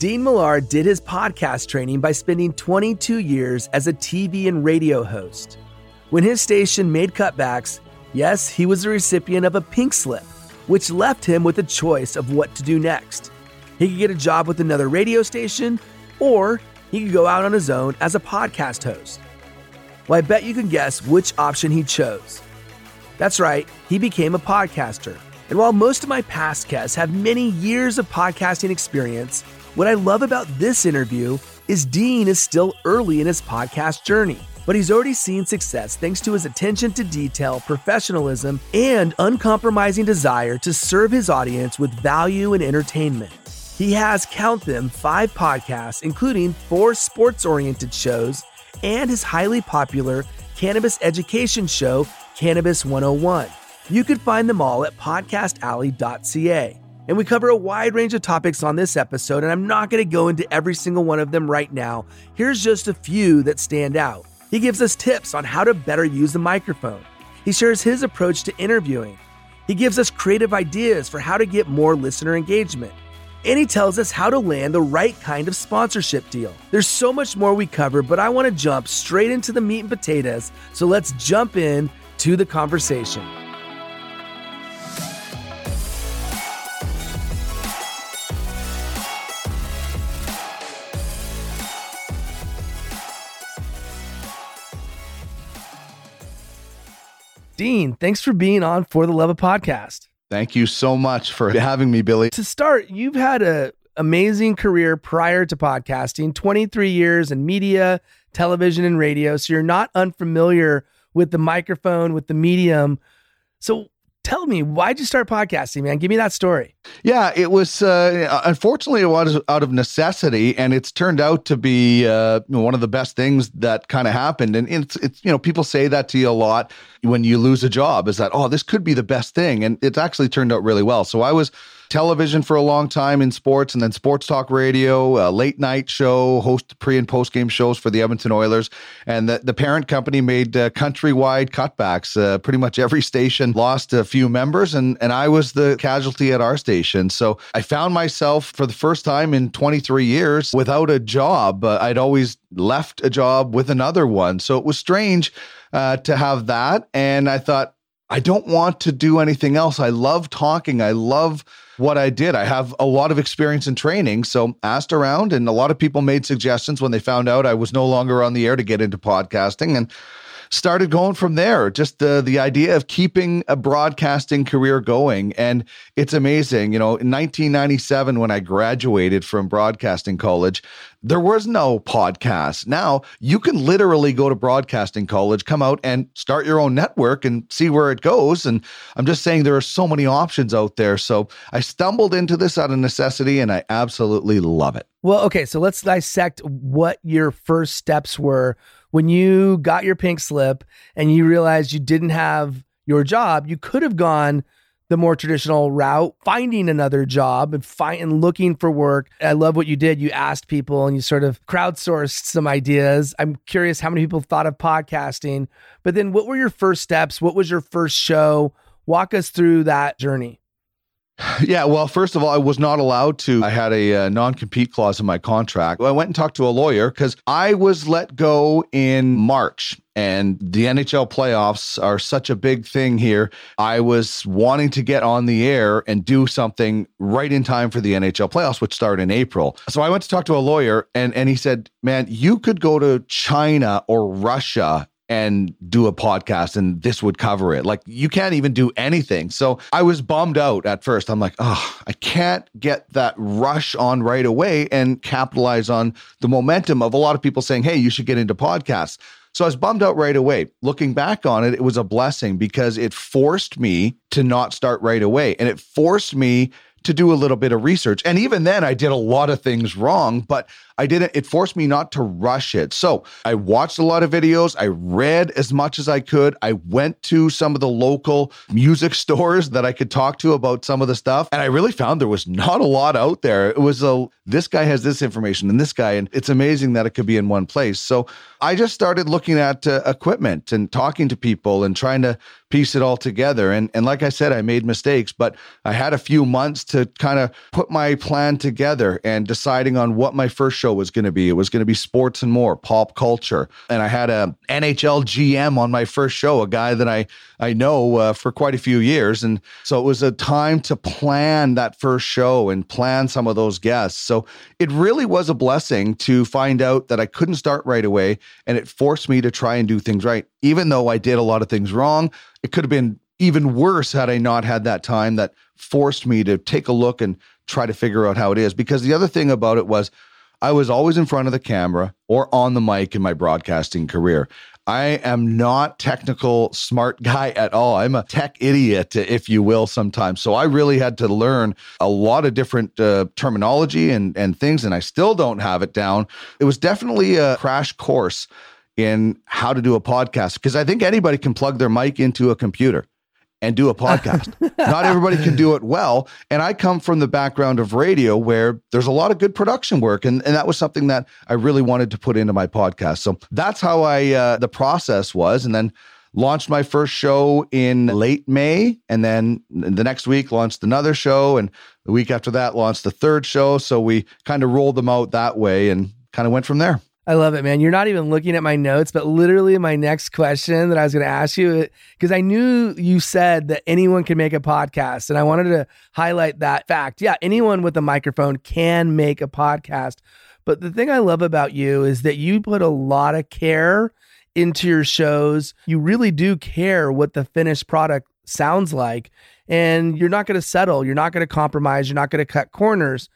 Dean Millard did his podcast training by spending 22 years as a TV and radio host. When his station made cutbacks, yes, he was the recipient of a pink slip, which left him with a choice of what to do next. He could get a job with another radio station, or he could go out on his own as a podcast host. Well, I bet you can guess which option he chose. That's right, he became a podcaster. And while most of my past guests have many years of podcasting experience, what I love about this interview is Dean is still early in his podcast journey, but he's already seen success thanks to his attention to detail, professionalism, and uncompromising desire to serve his audience with value and entertainment. He has, count them, five podcasts, including four sports oriented shows and his highly popular cannabis education show, Cannabis 101. You can find them all at podcastalley.ca. And we cover a wide range of topics on this episode, and I'm not going to go into every single one of them right now. Here's just a few that stand out. He gives us tips on how to better use the microphone. He shares his approach to interviewing. He gives us creative ideas for how to get more listener engagement. And he tells us how to land the right kind of sponsorship deal. There's so much more we cover, but I want to jump straight into the meat and potatoes. So let's jump in to the conversation. Dean, thanks for being on For the Love of Podcast. Thank you so much for having me, Billy. To start, you've had an amazing career prior to podcasting 23 years in media, television, and radio. So you're not unfamiliar with the microphone, with the medium. So tell me, why'd you start podcasting, man? Give me that story. Yeah, it was uh, unfortunately it was out of necessity, and it's turned out to be uh, one of the best things that kind of happened. And it's it's you know people say that to you a lot when you lose a job is that oh this could be the best thing, and it's actually turned out really well. So I was television for a long time in sports and then sports talk radio, a late night show, host pre and post game shows for the Edmonton Oilers. And the, the parent company made uh, countrywide cutbacks. Uh, pretty much every station lost a few members, and, and I was the casualty at our station. So I found myself for the first time in 23 years without a job. Uh, I'd always left a job with another one. So it was strange uh, to have that. And I thought, I don't want to do anything else. I love talking. I love what I did. I have a lot of experience in training, so asked around, and a lot of people made suggestions when they found out I was no longer on the air to get into podcasting, and started going from there. Just the the idea of keeping a broadcasting career going, and it's amazing. You know, in 1997 when I graduated from broadcasting college, there was no podcast. Now you can literally go to broadcasting college, come out and start your own network and see where it goes. And I'm just saying there are so many options out there. So I stumbled into this out of necessity, and I absolutely love it. Well, okay, so let's dissect what your first steps were when you got your pink slip and you realized you didn't have your job, you could have gone the more traditional route, finding another job and find and looking for work. I love what you did. You asked people and you sort of crowdsourced some ideas. I'm curious how many people thought of podcasting. But then what were your first steps? What was your first show? Walk us through that journey. Yeah, well, first of all, I was not allowed to. I had a, uh, non compete clause in my contract. I went and talked to a lawyer because I was let go in March and the NHL playoffs are such a big thing here. I was wanting to get on the air and do something right in time for the NHL playoffs, which start in April. So I went to talk to a lawyer, and, and he said, Man, you could go to China or Russia and do a podcast and this would cover it. Like you can't even do anything. So I was bummed out at first. I'm like, oh, I can't get that rush on right away and capitalize on the momentum of a lot of people saying, hey, you should get into podcasts. So I was bummed out right away. Looking back on it, it was a blessing because it forced me to not start right away. And it forced me to do a little bit of research. And even then, I did a lot of things wrong, but I didn't, it forced me not to rush it. So I watched a lot of videos. I read as much as I could. I went to some of the local music stores that I could talk to about some of the stuff. And I really found there was not a lot out there. It was a, this guy has this information and this guy, and it's amazing that it could be in one place. So I just started looking at uh, equipment and talking to people and trying to piece it all together. And, and like I said, I made mistakes, but I had a few months to kind of put my plan together and deciding on what my first show was going to be. It was going to be sports and more, pop culture. And I had a NHL GM on my first show, a guy that I, I know uh, for quite a few years. And so it was a time to plan that first show and plan some of those guests. So it really was a blessing to find out that I couldn't start right away. And it forced me to try and do things right. Even though I did a lot of things wrong, it could have been even worse had I not had that time that forced me to take a look and try to figure out how it is. Because the other thing about it was I was always in front of the camera or on the mic in my broadcasting career. I am not technical smart guy at all. I'm a tech idiot, if you will, sometimes. So I really had to learn a lot of different uh, terminology and and things, and I still don't have it down. It was definitely a crash course in how to do a podcast because I think anybody can plug their mic into a computer and do a podcast. Not everybody can do it well. And I come from the background of radio where there's a lot of good production work. And, and that was something that I really wanted to put into my podcast. So that's how I, uh, the process was. And then launched my first show in late May. And then the next week launched another show. And the week after that launched the third show. So we kind of rolled them out that way and kind of went from there. I love it, man. You're not even looking at my notes, but literally my next question that I was going to ask you, uh, because I knew you said that anyone can make a podcast. And I wanted to highlight that fact. Yeah, anyone with a microphone can make a podcast. But the thing I love about you is that you put a lot of care into your shows. You really do care what the finished product sounds like. And you're not going to settle. You're not going to compromise. You're not going to cut corners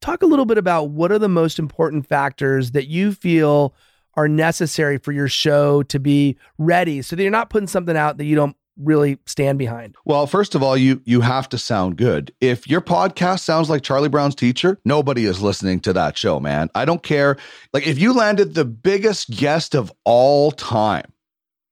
talk a little bit about what are the most important factors that you feel are necessary for your show to be ready so that you're not putting something out that you don't really stand behind? Well, first of all, you you have to sound good. If your podcast sounds like Charlie Brown's teacher, nobody is listening to that show, man. I don't care. Like if you landed the biggest guest of all time,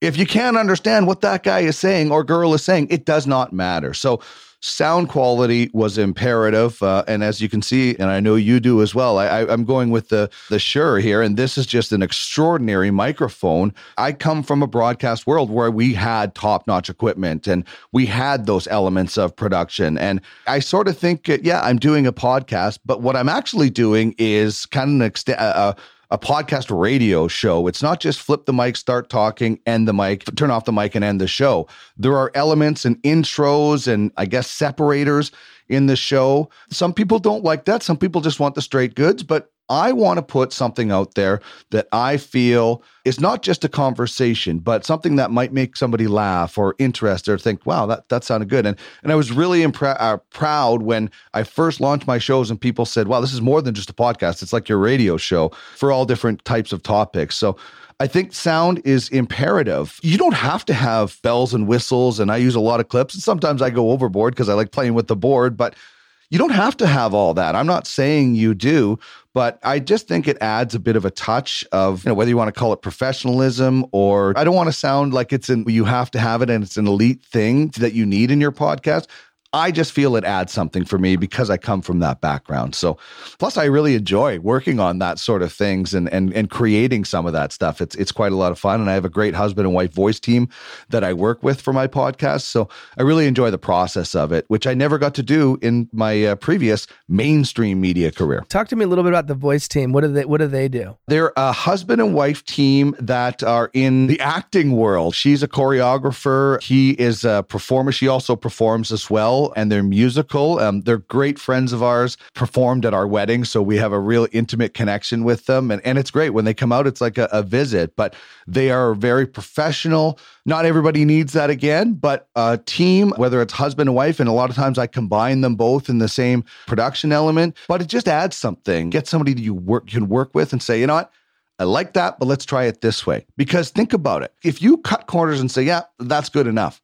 if you can't understand what that guy is saying or girl is saying, it does not matter. So sound quality was imperative. Uh, and as you can see, and I know you do as well, I, am going with the, the Shure here, and this is just an extraordinary microphone. I come from a broadcast world where we had top notch equipment and we had those elements of production. And I sort of think, uh, yeah, I'm doing a podcast, but what I'm actually doing is kind of an extent. Uh, a podcast radio show. It's not just flip the mic, start talking, end the mic, turn off the mic, and end the show. There are elements and intros and I guess separators in the show. Some people don't like that. Some people just want the straight goods, but I want to put something out there that I feel is not just a conversation, but something that might make somebody laugh or interest or think, wow, that, that sounded good. And, and I was really impre- uh, proud when I first launched my shows and people said, wow, this is more than just a podcast. It's like your radio show for all different types of topics. So I think sound is imperative. You don't have to have bells and whistles, and I use a lot of clips. And sometimes I go overboard because I like playing with the board, but you don't have to have all that. I'm not saying you do, but I just think it adds a bit of a touch of, you know, whether you want to call it professionalism or I don't want to sound like it's you have to have it and it's an elite thing that you need in your podcast. I just feel it adds something for me because I come from that background. So, plus, I really enjoy working on that sort of things and and and creating some of that stuff. It's it's quite a lot of fun, and I have a great husband and wife voice team that I work with for my podcast. So, I really enjoy the process of it, which I never got to do in my uh, previous mainstream media career. Talk to me a little bit about the voice team. What do they What do they do? They're a husband and wife team that are in the acting world. She's a choreographer. He is a performer. She also performs as well and they're musical. Um, they're great friends of ours, performed at our wedding. So we have a real intimate connection with them. And, and it's great. When they come out, it's like a, a visit, but they are very professional. Not everybody needs that again, but a team, whether it's husband and wife, and a lot of times I combine them both in the same production element, but it just adds something. Get somebody that you work, can work with and say, you know what? I like that, but let's try it this way. Because think about it. If you cut corners and say, yeah, that's good enough,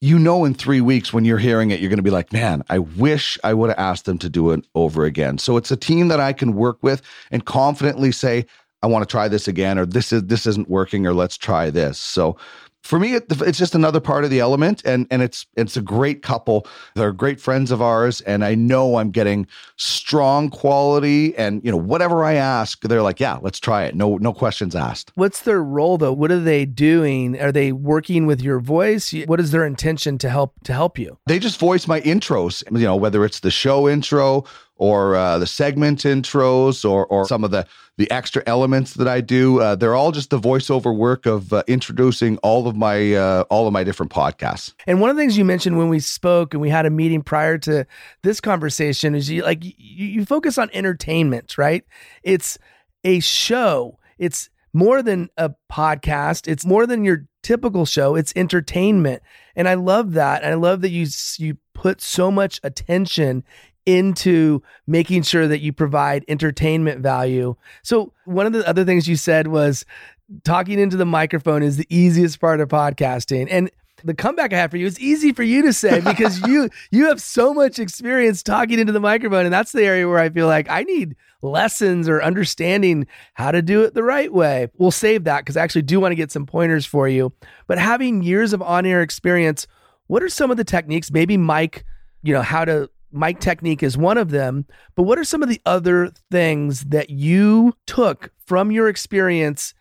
you know in three weeks when you're hearing it you're going to be like man i wish i would have asked them to do it over again. So it's a team that i can work with and confidently say i want to try this again or this is this isn't working or let's try this. So for me, it, it's just another part of the element, and and it's it's a great couple. They're great friends of ours, and I know I'm getting strong quality. And you know, whatever I ask, they're like, "Yeah, let's try it." No, no questions asked. What's their role though? What are they doing? Are they working with your voice? What is their intention to help to help you? They just voice my intros. You know, whether it's the show intro or uh, the segment intros or or some of the the extra elements that I do. Uh, they're all just the voiceover work of uh, introducing all of my uh, all of my different podcasts. And one of the things you mentioned when we spoke and we had a meeting prior to this conversation is you like you, you focus on entertainment, right? It's a show. It's more than a podcast. It's more than your typical show. It's entertainment, and I love that. I love that you you put so much attention into making sure that you provide entertainment value. So, one of the other things you said was talking into the microphone is the easiest part of podcasting. And the comeback I have for you is easy for you to say because you you have so much experience talking into the microphone and that's the area where I feel like I need lessons or understanding how to do it the right way. We'll save that cuz I actually do want to get some pointers for you. But having years of on-air experience, what are some of the techniques maybe Mike, you know, how to mic technique is one of them. But what are some of the other things that you took from your experience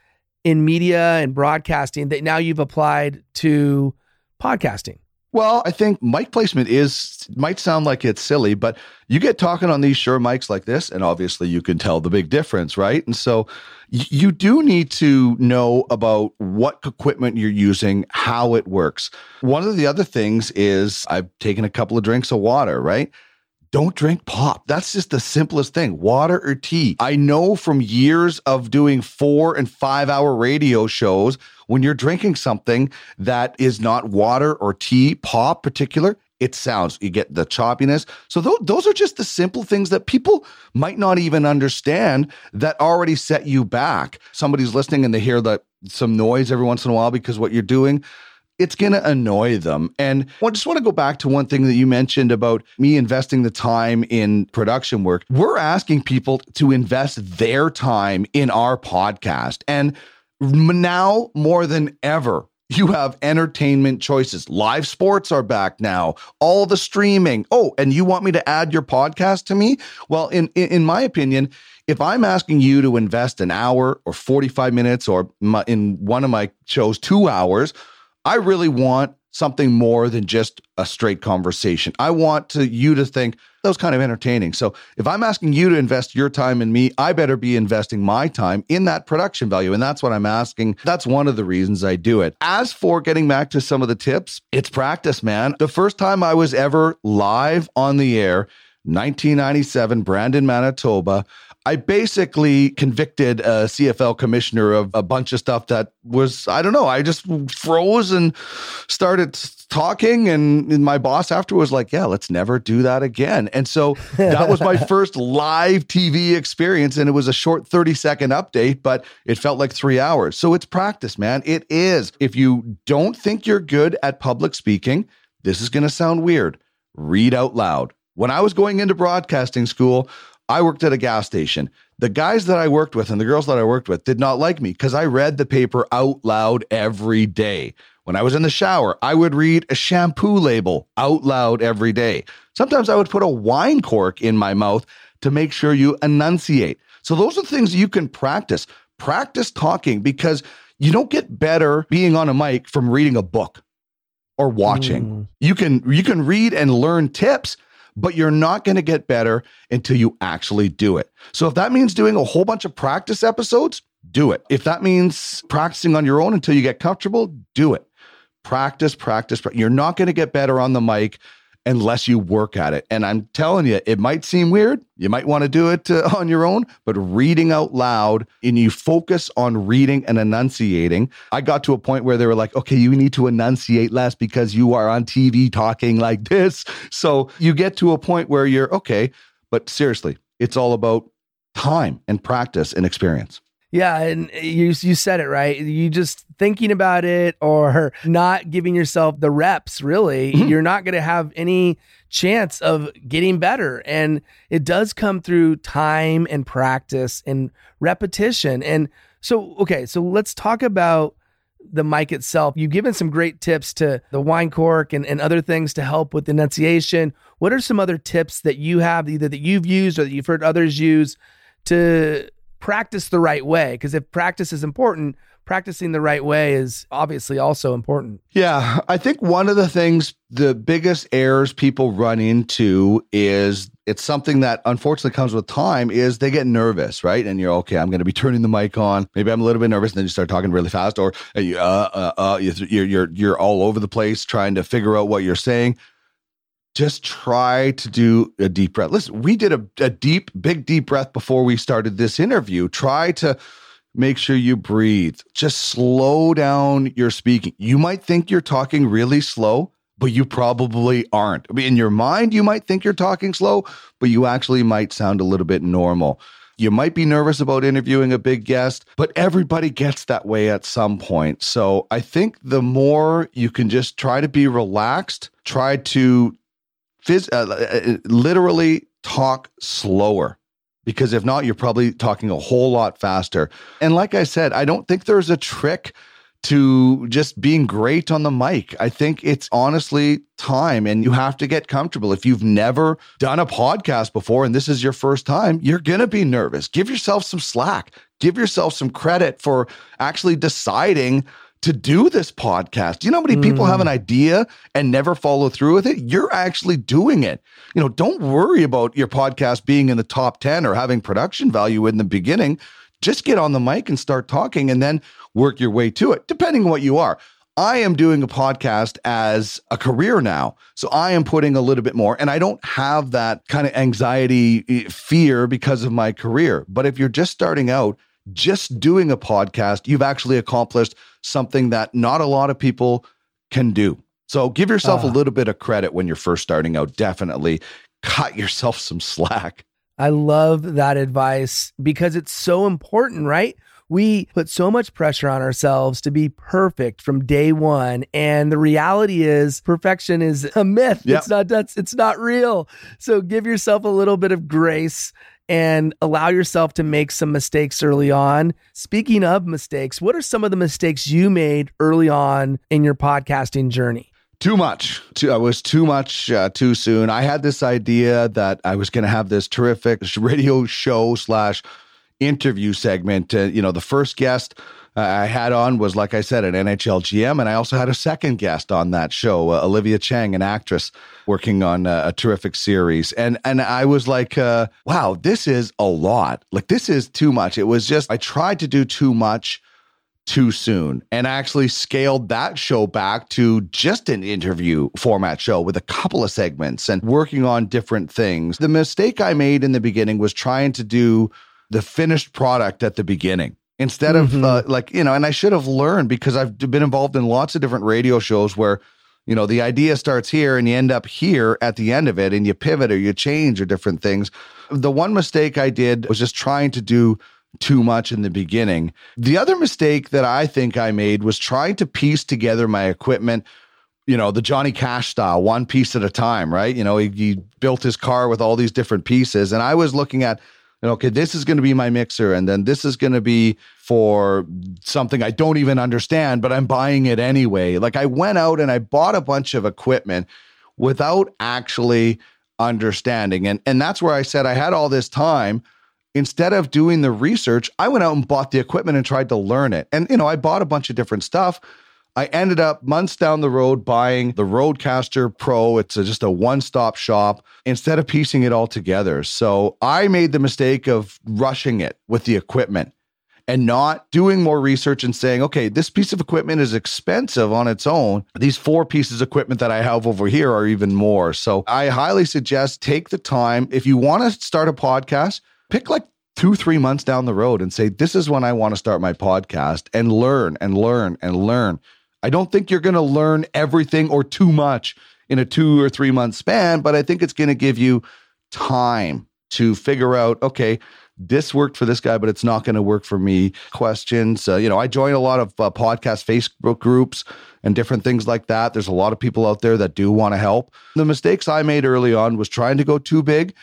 in media and broadcasting that now you've applied to podcasting? Well, I think mic placement is might sound like it's silly, but you get talking on these Shure mics like this, and obviously you can tell the big difference, right? And so you do need to know about what equipment you're using, how it works. One of the other things is I've taken a couple of drinks of water, right? Don't drink pop. That's just the simplest thing water or tea. I know from years of doing four and five hour radio shows, when you're drinking something that is not water or tea, pop particular, it sounds you get the choppiness so th- those are just the simple things that people might not even understand that already set you back somebody's listening and they hear that some noise every once in a while because what you're doing it's going to annoy them. And I just want to go back to one thing that you mentioned about me investing the time in production work. We're asking people to invest their time in our podcast. And now more than ever, you have entertainment choices. Live sports are back now. All the streaming. Oh, and you want me to add your podcast to me? Well, in in my opinion, if I'm asking you to invest an hour or 45 minutes or in one of my shows 2 hours, I really want something more than just a straight conversation. I want to you to think that was kind of entertaining. So if I'm asking you to invest your time in me, I better be investing my time in that production value. And that's what I'm asking. That's one of the reasons I do it. As for getting back to some of the tips, it's practice, man. The first time I was ever live on the air, 1997, Brandon, Manitoba. I basically convicted a CFL commissioner of a bunch of stuff that was, I don't know, I just froze and started talking. And my boss after was like, yeah, let's never do that again. And so that was my first live TV experience. And it was a short 30 second update, but it felt like three hours. So it's practice, man. It is. If you don't think you're good at public speaking, this is going to sound weird. Read out loud. When I was going into broadcasting school, I worked at a gas station. The guys that I worked with and the girls that I worked with did not like me because I read the paper out loud every day. When I was in the shower, I would read a shampoo label out loud every day. Sometimes I would put a wine cork in my mouth to make sure you enunciate. So those are things you can practice. Practice talking because you don't get better being on a mic from reading a book or watching. Mm. You can you can read and learn tips, but you're not going to get better until you actually do it. So if that means doing a whole bunch of practice episodes, do it. If that means practicing on your own until you get comfortable, do it. Practice, practice. practice. You're not going to get better on the mic unless you work at it. And I'm telling you, it might seem weird. You might want to do it uh, on your own, but reading out loud and you focus on reading and enunciating. I got to a point where they were like, okay, you need to enunciate less because you are on TV talking like this. So you get to a point where you're okay, but seriously, it's all about time and practice and experience. Yeah, and you you said it right. You just thinking about it or not giving yourself the reps, really, mm-hmm. you're not going to have any chance of getting better. And it does come through time and practice and repetition. And so, okay, so let's talk about the mic itself. You've given some great tips to the wine cork and, and other things to help with enunciation. What are some other tips that you have, either that you've used or that you've heard others use to practice the right way? Because if practice is important, practicing the right way is obviously also important. Yeah. I think one of the things, the biggest errors people run into is it's something that unfortunately comes with time is they get nervous, right? And you're okay. I'm going to be turning the mic on. Maybe I'm a little bit nervous, and then you start talking really fast, or uh, uh, uh, you're you're you're all over the place trying to figure out what you're saying. Just try to do a deep breath. Listen, we did a, a deep, big, deep breath before we started this interview. Try to make sure you breathe. Just slow down your speaking. You might think you're talking really slow, but you probably aren't. I mean, in your mind, you might think you're talking slow, but you actually might sound a little bit normal. You might be nervous about interviewing a big guest, but everybody gets that way at some point. So I think the more you can just try to be relaxed, try to phys- uh, uh literally talk slower because if not, you're probably talking a whole lot faster. And like I said, I don't think there's a trick to just being great on the mic. I think it's honestly time and you have to get comfortable. If you've never done a podcast before and this is your first time, you're going to be nervous. Give yourself some slack. Give yourself some credit for actually deciding to do this podcast. You know how many people have an mm. idea and never follow through with it? You're actually doing it. You know, don't worry about your podcast being in the top 10 or having production value in the beginning. Just get on the mic and start talking and then work your way to it, depending on what you are. I am doing a podcast as a career now. So I am putting a little bit more, and I don't have that kind of anxiety, eh, fear because of my career. But if you're just starting out, just doing a podcast, you've actually accomplished something that not a lot of people can do. So give yourself uh, a ah. little bit of credit when you're first starting out. Definitely cut yourself some slack. I love that advice because it's so important, right? We put so much pressure on ourselves to be perfect from day one. And the reality is perfection is a myth. Yep. It's not that's it's not real. So give yourself a little bit of grace and allow yourself to make some mistakes early on. Speaking of mistakes, what are some of the mistakes you made early on in your podcasting journey? Too much. Too, I was too much uh, too soon. I had this idea that I was going to have this terrific radio show slash interview segment. Uh, you know, the first guest uh, I had on was, like I said, an NHL GM, and I also had a second guest on that show, uh, Olivia Chang, an actress working on a, a terrific series. And and I was like, uh, wow, this is a lot. Like this is too much. It was just I tried to do too much too soon and actually scaled that show back to just an interview format show with a couple of segments and working on different things. The mistake I made in the beginning was trying to do the finished product at the beginning instead mm-hmm. of uh, like you know and i should have learned because i've been involved in lots of different radio shows where you know the idea starts here and you end up here at the end of it and you pivot or you change or different things. The one mistake i did was just trying to do too much in the beginning. The other mistake that i think i made was trying to piece together my equipment you know the johnny cash style one piece at a time right? You know he, he built his car with all these different pieces and i was looking at and okay, this is going to be my mixer, and then this is going to be for something I don't even understand, but I'm buying it anyway. Like I went out and I bought a bunch of equipment without actually understanding. And and that's where I said I had all this time. Instead of doing the research, I went out and bought the equipment and tried to learn it. And you know, I bought a bunch of different stuff. I ended up months down the road buying the RodeCaster Pro. It's a, just a one stop shop instead of piecing it all together. So I made the mistake of rushing it with the equipment and not doing more research and saying, okay, this piece of equipment is expensive on its own. These four pieces of equipment that I have over here are even more. So I highly suggest take the time. If you want to start a podcast, pick like two, three months down the road and say, this is when I want to start my podcast and learn and learn and learn. I don't think you're going to learn everything or too much in a two or three month span, but I think it's going to give you time to figure out, okay, this worked for this guy, but it's not going to work for me. Questions. Uh, you know, I join a lot of uh, podcast Facebook groups and different things like that. There's a lot of people out there that do want to help. The mistakes I made early on was trying to go too big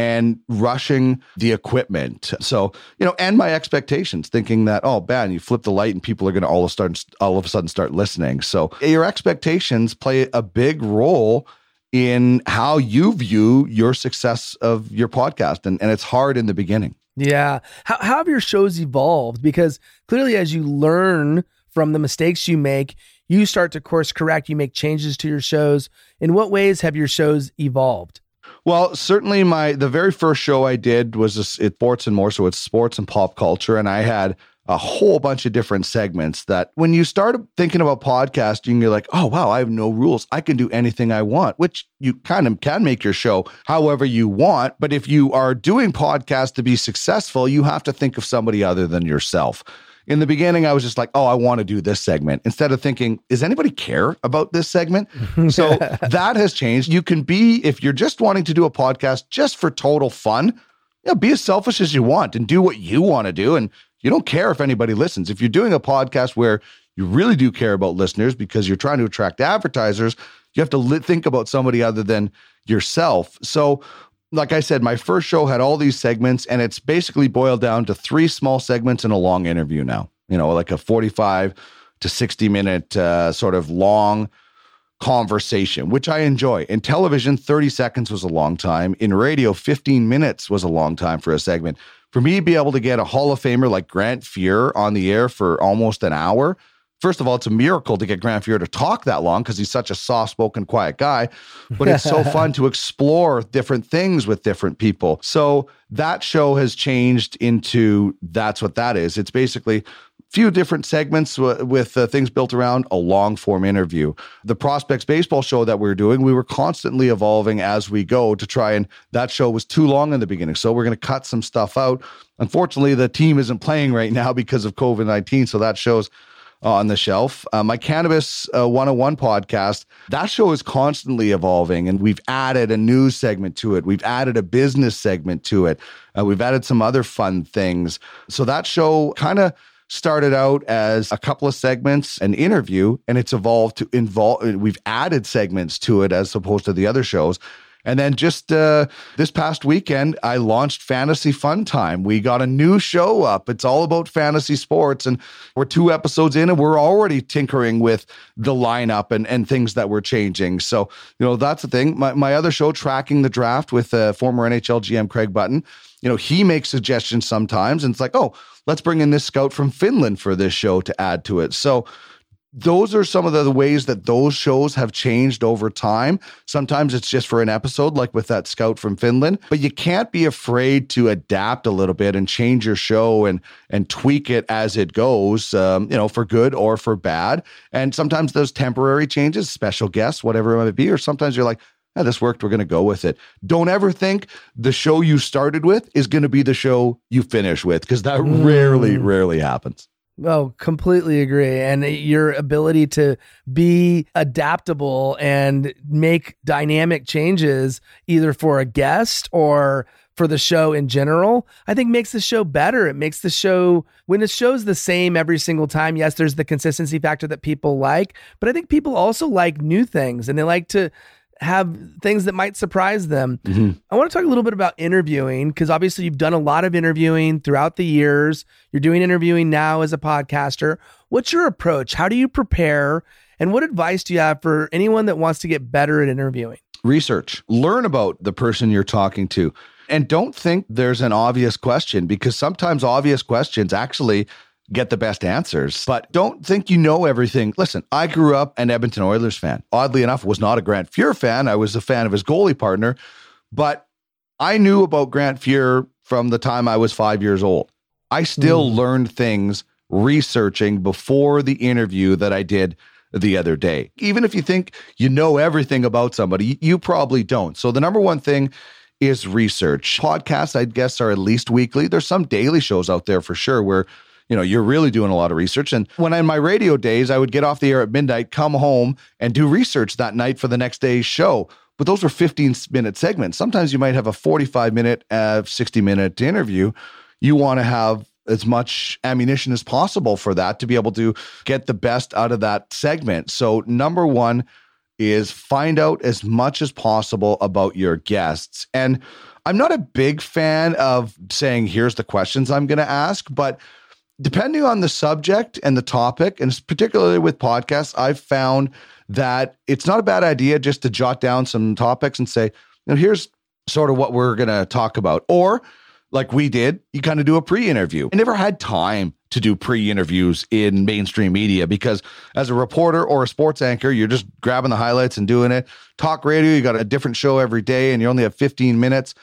and rushing the equipment. So, you know, and my expectations, thinking that, oh, man, you flip the light and people are going to all of, start, all of a sudden start listening. So your expectations play a big role in how you view your success of your podcast. And, and it's hard in the beginning. Yeah. How, how have your shows evolved? Because clearly, as you learn from the mistakes you make, you start to course correct, you make changes to your shows. In what ways have your shows evolved? Well, certainly my the very first show I did was this, it sports and more, so it's sports and pop culture, and I had a whole bunch of different segments that when you start thinking about podcasting, you're like, oh, wow, I have no rules. I can do anything I want, which you kind of can make your show however you want. But if you are doing podcasts to be successful, you have to think of somebody other than yourself. In the beginning, I was just like, oh, I want to do this segment instead of thinking, is anybody care about this segment? so that has changed. You can be, if you're just wanting to do a podcast just for total fun, you know, be as selfish as you want and do what you want to do. And you don't care if anybody listens. If you're doing a podcast where you really do care about listeners because you're trying to attract advertisers, you have to li- think about somebody other than yourself. So, like I said, my first show had all these segments, and it's basically boiled down to three small segments and a long interview now. You know, like a 45 to 60 minute uh, sort of long conversation, which I enjoy. In television, 30 seconds was a long time. In radio, 15 minutes was a long time for a segment for me to be able to get a Hall of Famer like Grant Fuhr on the air for almost an hour, first of all, it's a miracle to get Grant Fuhr to talk that long because he's such a soft spoken, quiet guy. But it's so fun to explore different things with different people. So that show has changed into that's what that is. It's basically a few different segments w- with uh, things built around a long form interview. The Prospects baseball show that we were doing, we were constantly evolving as we go to try and that show was too long in the beginning. So we're going to cut some stuff out. Unfortunately, the team isn't playing right now because of COVID 19. So that show's on the shelf. Uh, my Cannabis uh, 101 podcast, that show is constantly evolving, and we've added a news segment to it. We've added a business segment to it. Uh, we've added some other fun things. So that show kind of started out as a couple of segments, an interview, and it's evolved to involve. We've added segments to it as opposed to the other shows. And then just uh, this past weekend, I launched Fantasy Fun Time. We got a new show up. It's all about fantasy sports. And we're two episodes in, and we're already tinkering with the lineup and, and things that we're changing. So, you know, that's the thing. My, my other show, Tracking the Draft with uh, former NHL GM Craig Button, you know, he makes suggestions sometimes. And it's like, oh, let's bring in this scout from Finland for this show to add to it. So, those are some of the ways that those shows have changed over time. Sometimes it's just for an episode, like with that scout from Finland, but you can't be afraid to adapt a little bit and change your show and and tweak it as it goes, um, you know, for good or for bad. And sometimes those temporary changes, special guests, whatever it might be, or sometimes you're like, yeah, this worked. We're going to go with it. Don't ever think the show you started with is going to be the show you finish with because that mm. rarely, rarely happens. Oh, completely agree. And your ability to be adaptable and make dynamic changes either for a guest or for the show in general, I think makes the show better. It makes the show when the show's the same every single time. Yes, there's the consistency factor that people like, but I think people also like new things and they like to have things that might surprise them. Mm-hmm. I want to talk a little bit about interviewing because obviously you've done a lot of interviewing throughout the years. You're doing interviewing now as a podcaster. What's your approach? How do you prepare? And what advice do you have for anyone that wants to get better at interviewing? Research, learn about the person you're talking to. And don't think there's an obvious question because sometimes obvious questions actually get the best answers. But don't think you know everything. Listen, I grew up an Edmonton Oilers fan. Oddly enough, was not a Grant Fuhr fan. I was a fan of his goalie partner, but I knew about Grant Fuhr from the time I was five years old. I still mm. learned things researching before the interview that I did the other day. Even if you think you know everything about somebody, you probably don't. So the number one thing is research. Podcasts, I guess, are at least weekly. There's some daily shows out there for sure where you know, you're really doing a lot of research. And when in my radio days, I would get off the air at midnight, come home and do research that night for the next day's show. But those were 15 minute segments. Sometimes you might have a 45 minute, uh, 60 minute interview. You want to have as much ammunition as possible for that to be able to get the best out of that segment. So, number one is find out as much as possible about your guests. And I'm not a big fan of saying, here's the questions I'm going to ask, but depending on the subject and the topic, and particularly with podcasts, I've found that it's not a bad idea just to jot down some topics and say, you know, here's sort of what we're going to talk about. Or like we did, you kind of do a pre interview. I never had time to do pre interviews in mainstream media because as a reporter or a sports anchor, you're just grabbing the highlights and doing it. Talk radio, you got a different show every day and you only have 15 minutes.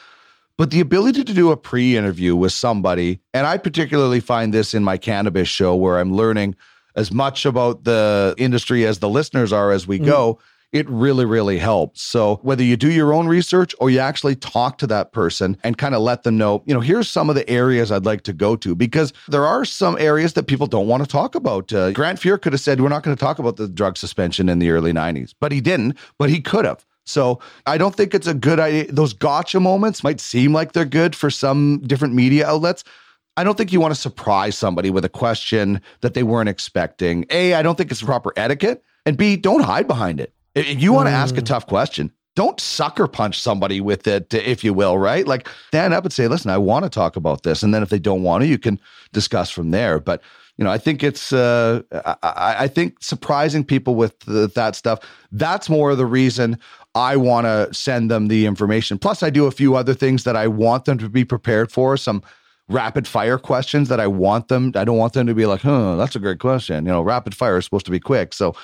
But the ability to do a pre interview with somebody, and I particularly find this in my cannabis show where I'm learning as much about the industry as the listeners are as we mm. go it really, really helps. So whether you do your own research or you actually talk to that person and kind of let them know, you know, here's some of the areas I'd like to go to because there are some areas that people don't want to talk about. Uh, Grant Fuhr could have said, we're not going to talk about the drug suspension in the early 90s, but he didn't, but he could have. So I don't think it's a good idea. Those gotcha moments might seem like they're good for some different media outlets. I don't think you want to surprise somebody with a question that they weren't expecting. A, I don't think it's proper etiquette. And B, don't hide behind it. If you want to ask a mm. tough question, don't sucker punch somebody with it, if you will, right? Like stand up and say, listen, I want to talk about this. And then if they don't want to, you can discuss from there. But, you know, I think it's, uh, I, I think surprising people with the, that stuff, that's more of the reason I want to send them the information. Plus, I do a few other things that I want them to be prepared for, some rapid fire questions that I want them, I don't want them to be like, huh, that's a great question. You know, rapid fire is supposed to be quick. So,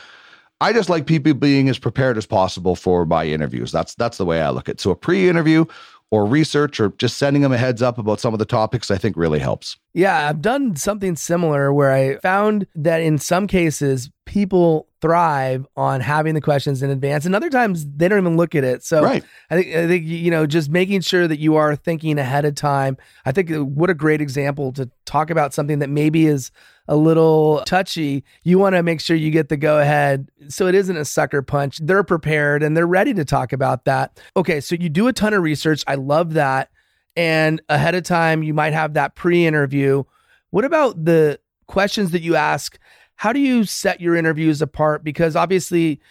I just like people being as prepared as possible for my interviews. That's that's the way I look at it. So a pre-interview or research or just sending them a heads up about some of the topics I think really helps. Yeah, I've done something similar where I found that in some cases people thrive on having the questions in advance and other times they don't even look at it. So right. I think I think you know just making sure that you are thinking ahead of time. I think what a great example to talk about something that maybe is a little touchy, you want to make sure you get the go ahead so it isn't a sucker punch. They're prepared and they're ready to talk about that. Okay, so you do a ton of research. I love that. And ahead of time, you might have that pre interview. What about the questions that you ask? How do you set your interviews apart? Because obviously,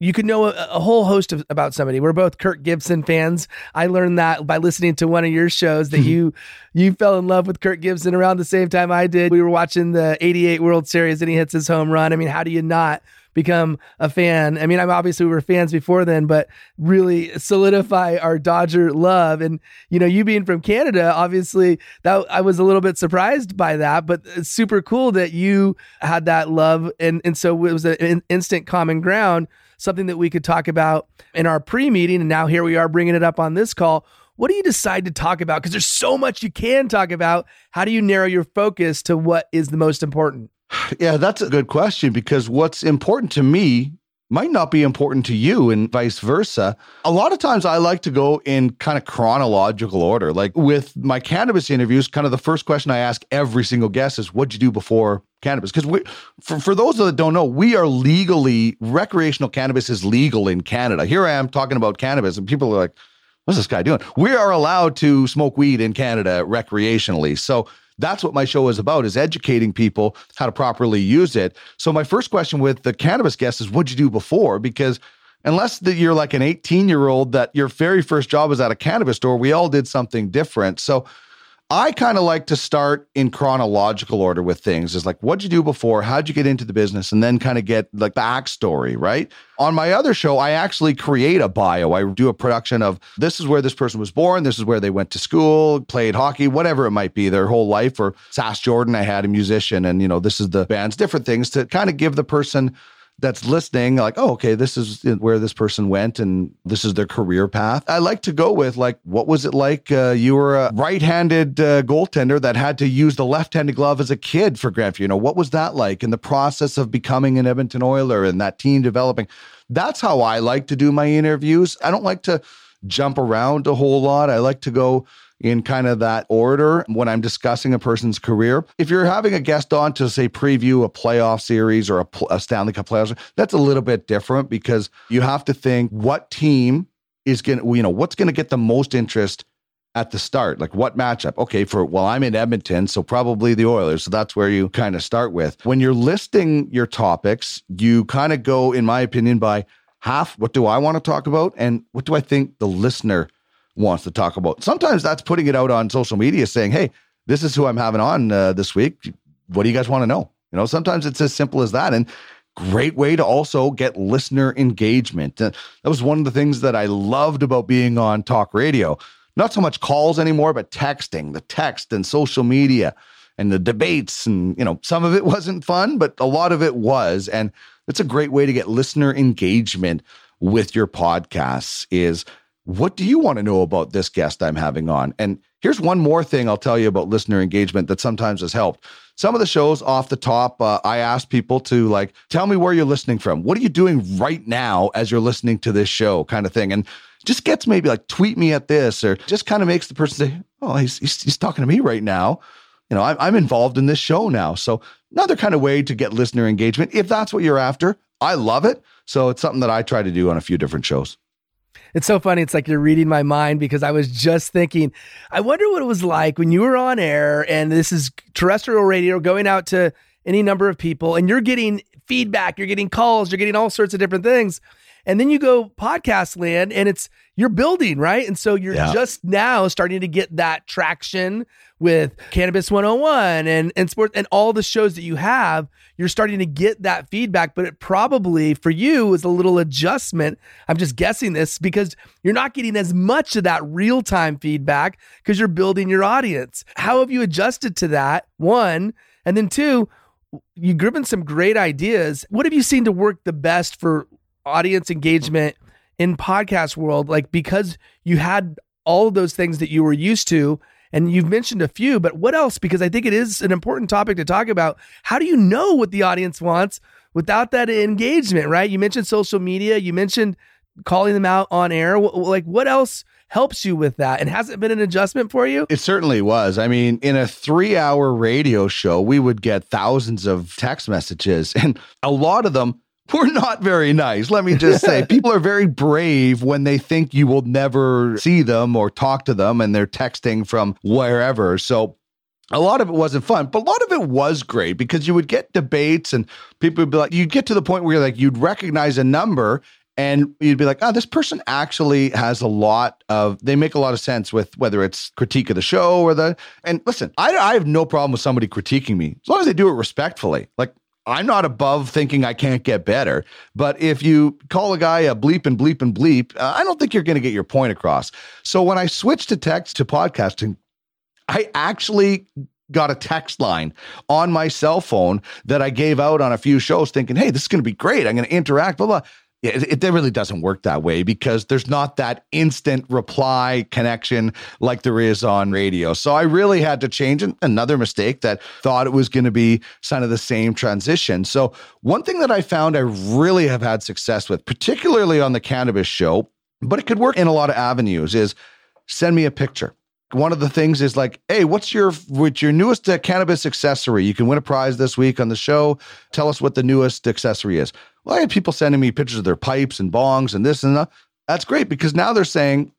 you could know a, a, whole host of about somebody. We're both Kirk Gibson fans. I learned that by listening to one of your shows that hmm. you you fell in love with Kirk Gibson around the same time I did. We were watching the 88 World Series and he hits his home run. I mean, how do you not become a fan? I mean, I'm obviously we were fans before then, but really solidify our Dodger love. And you know, you being from Canada, obviously that I was a little bit surprised by that, but it's super cool that you had that love and and so it was an instant common ground something that we could talk about in our pre meeting. And now here we are bringing it up on this call. What do you decide to talk about? Because there's so much you can talk about. How do you narrow your focus to what is the most important? Yeah, that's a good question because what's important to me might not be important to you and vice versa. A lot of times I like to go in kind of chronological order. Like with my cannabis interviews, kind of the first question I ask every single guest is what'd you do before cannabis? Because we for, for those that don't know, we are legally recreational cannabis is legal in Canada. Here I am talking about cannabis and people are like, what's this guy doing? We are allowed to smoke weed in Canada recreationally. So that's what my show is about is educating people how to properly use it so my first question with the cannabis guest is what'd you do before because unless that you're like an 18 year old that your very first job was at a cannabis store we all did something different so I kind of like to start in chronological order with things. Is like, what'd you do before? How'd you get into the business? And then kind of get like the backstory, right? On my other show, I actually create a bio. I do a production of this is where this person was born, this is where they went to school, played hockey, whatever it might be, their whole life. Or Sass Jordan, I had a musician, and you know, this is the band's different things to kind of give the person that's listening like oh okay this is where this person went and this is their career path. I like to go with like what was it like uh, you were a right-handed uh, goaltender that had to use the left-handed glove as a kid for Grant you know? What was that like in the process of becoming an edmonton oiler and that team developing? That's how i like to do my interviews. I don't like to jump around a whole lot. I like to go in kind of that order when I'm discussing a person's career. If you're having a guest on to say preview a playoff series or a, a Stanley Cup playoffs, that's a little bit different because you have to think what team is going to, you know, what's going to get the most interest at the start? Like what matchup? Okay, for well, I'm in Edmonton, so probably the Oilers. So that's where you kind of start with. When you're listing your topics, you kind of go, in my opinion, by half what do I want to talk about and what do I think the listener wants to talk about. Sometimes that's putting it out on social media saying, hey, this is who I'm having on uh, this week. What do you guys want to know? You know, sometimes it's as simple as that. And great way to also get listener engagement. Uh, that was one of the things that I loved about being on talk radio. Not so much calls anymore, but texting, the text and social media and the debates. And, you know, some of it wasn't fun, but a lot of it was. And it's a great way to get listener engagement with your podcasts is what do you want to know about this guest I'm having on? And here's one more thing I'll tell you about listener engagement that sometimes has helped. Some of the shows off the top, uh, I ask people to like, tell me where you're listening from. What are you doing right now as you're listening to this show, kind of thing. And just gets maybe like tweet me at this or just kind of makes the person say, oh, he's, he's, he's talking to me right now. You know, I'm, I'm involved in this show now. So another kind of way to get listener engagement, if that's what you're after. I love it. So it's something that I try to do on a few different shows. It's so funny. It's like you're reading my mind because I was just thinking, I wonder what it was like when you were on air and this is terrestrial radio going out to any number of people and you're getting feedback, you're getting calls, you're getting all sorts of different things. And then you go podcast land and it's you're building, right? And so you're yeah. just now starting to get that traction with Cannabis 101 and and sports and all the shows that you have. You're starting to get that feedback, but it probably for you is a little adjustment. I'm just guessing this because you're not getting as much of that real-time feedback because you're building your audience. How have you adjusted to that? One, and then two, you've given some great ideas. What have you seen to work the best for audience engagement in podcast world like because you had all of those things that you were used to and you've mentioned a few but what else? Because i think it is an important topic to talk about. How do you know what the audience wants without that engagement right? You mentioned social media you mentioned calling them out on air. Like what else helps you with that and has it been an adjustment for you? It certainly was. I mean in a three hour radio show we would get thousands of text messages and a lot of them we're not very nice. Let me just say, people are very brave when they think you will never see them or talk to them and they're texting from wherever. So a lot of it wasn't fun, but a lot of it was great because you would get debates and people would be like, you'd get to the point where you're like, you'd recognize a number and you'd be like, oh, this person actually has a lot of, they make a lot of sense with whether it's critique of the show or the, and listen, I, I have no problem with somebody critiquing me as long as they do it respectfully. Like, I'm not above thinking I can't get better, but if you call a guy a bleep and bleep and bleep, uh, I don't think you're going to get your point across. So when I switched to text to podcasting, I actually got a text line on my cell phone that I gave out on a few shows thinking, hey, this is going to be great. I'm going to interact, blah, blah it, it, really doesn't work that way because there's not that instant reply connection like there is on radio. So I really had to change another mistake that thought it was going to be kind of the same transition. So one thing that I found I really have had success with, particularly on the cannabis show, but it could work in a lot of avenues, is send me a picture one of the things is like, hey, what's your what's your newest uh, cannabis accessory? You can win a prize this week on the show. Tell us what the newest accessory is. Well, I had people sending me pictures of their pipes and bongs and this and that. That's great because now they're saying,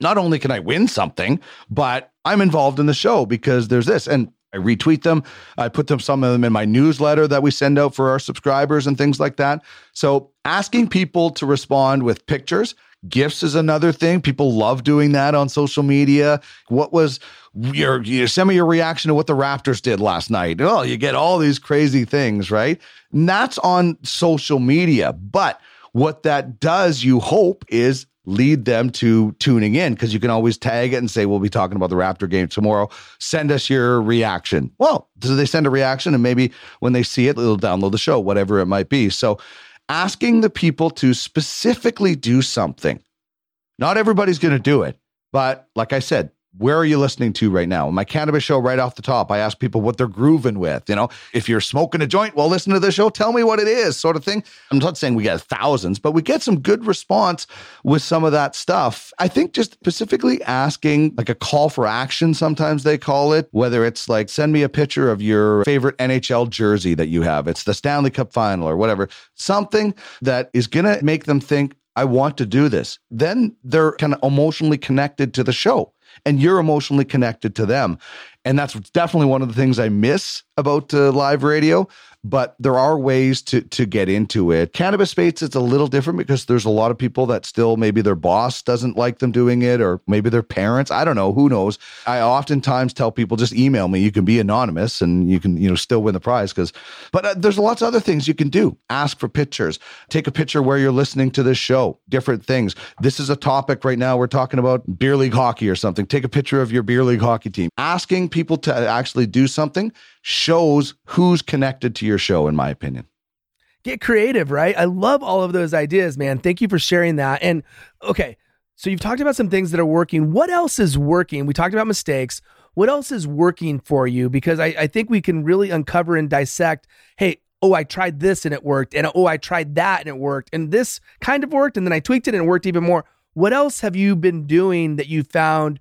not only can I win something, but I'm involved in the show because there's this. And I retweet them. I put them some of them in my newsletter that we send out for our subscribers and things like that. So asking people to respond with pictures, gifts is another thing. People love doing that on social media. What was your, your send me your reaction to what the Raptors did last night? Oh, you get all these crazy things, right? And that's on social media. But what that does, you hope, is lead them to tuning in because you can always tag it and say, We'll be talking about the Raptor game tomorrow. Send us your reaction. Well, do they send a reaction? And maybe when they see it, they'll download the show, whatever it might be. So asking the people to specifically do something. Not everybody's going to do it. But like I said, where are you listening to right now? My cannabis show right off the top, I ask people what they're grooving with. You know, if you're smoking a joint, well, listen to the show, tell me what it is, sort of thing. I'm not saying we get thousands, but we get some good response with some of that stuff. I think just specifically asking like a call for action, sometimes they call it, whether it's like send me a picture of your favorite NHL jersey that you have, it's the Stanley Cup final or whatever, something that is going to make them think, I want to do this. Then they're kind of emotionally connected to the show and you're emotionally connected to them. And that's definitely one of the things I miss about uh, live radio but there are ways to to get into it. Cannabis space it's a little different because there's a lot of people that still maybe their boss doesn't like them doing it, or maybe their parents. I don't know. Who knows? I oftentimes tell people just email me. You can be anonymous and you can you know still win the prize because. But uh, there's lots of other things you can do. Ask for pictures. Take a picture where you're listening to this show. Different things. This is a topic right now. We're talking about beer league hockey or something. Take a picture of your beer league hockey team. Asking people to actually do something shows who's connected to your show, in my opinion. Get creative, right? I love all of those ideas, man. Thank you for sharing that. And okay, so you've talked about some things that are working. What else is working? We talked about mistakes. What else is working for you? Because I, I think we can really uncover and dissect hey, oh, I tried this and it worked. And oh, I tried that and it worked. And this kind of worked. And then I tweaked it and it worked even more. What else have you been doing that you found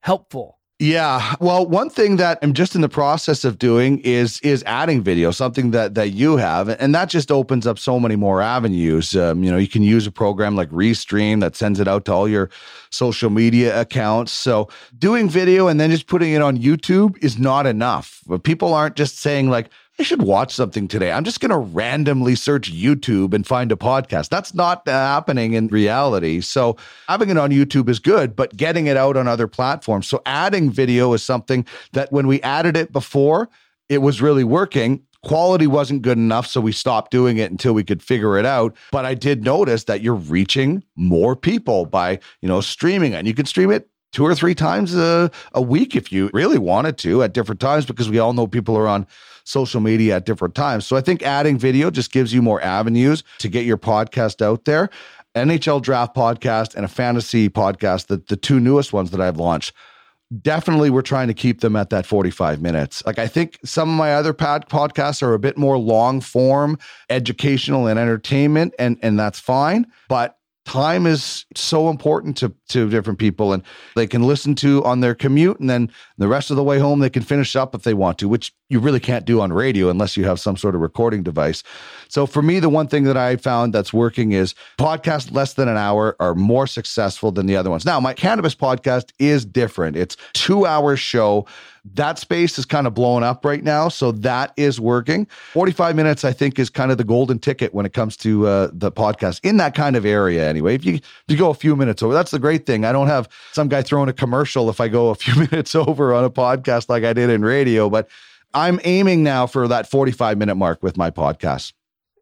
helpful? Yeah. Well, one thing that I'm just in the process of doing is is adding video, something that that you have, and that just opens up so many more avenues. Um, you know, you can use a program like Restream that sends it out to all your social media accounts. So doing video and then just putting it on YouTube is not enough. People aren't just saying like, I should watch something today. I'm just going to randomly search YouTube and find a podcast. That's not uh, happening in reality. So, having it on YouTube is good, but getting it out on other platforms. So, adding video is something that when we added it before, it was really working. Quality wasn't good enough, so we stopped doing it until we could figure it out. But I did notice that you're reaching more people by, you know, streaming it. And you can stream it two or three times a, a week if you really wanted to at different times because we all know people are on social media at different times. So I think adding video just gives you more avenues to get your podcast out there. NHL draft podcast and a fantasy podcast, the, the two newest ones that I've launched. Definitely, we're trying to keep them at that 45 minutes. Like, I think some of my other pod- podcasts are a bit more long form, educational and entertainment, and, and that's fine. But time is so important to to different people and they can listen to on their commute and then the rest of the way home they can finish up if they want to which you really can't do on radio unless you have some sort of recording device. So for me the one thing that i found that's working is podcasts less than an hour are more successful than the other ones. Now my cannabis podcast is different. It's two hour show that space is kind of blowing up right now. So that is working. 45 minutes, I think, is kind of the golden ticket when it comes to uh, the podcast in that kind of area, anyway. If you, if you go a few minutes over, that's the great thing. I don't have some guy throwing a commercial if I go a few minutes over on a podcast like I did in radio, but I'm aiming now for that 45 minute mark with my podcast.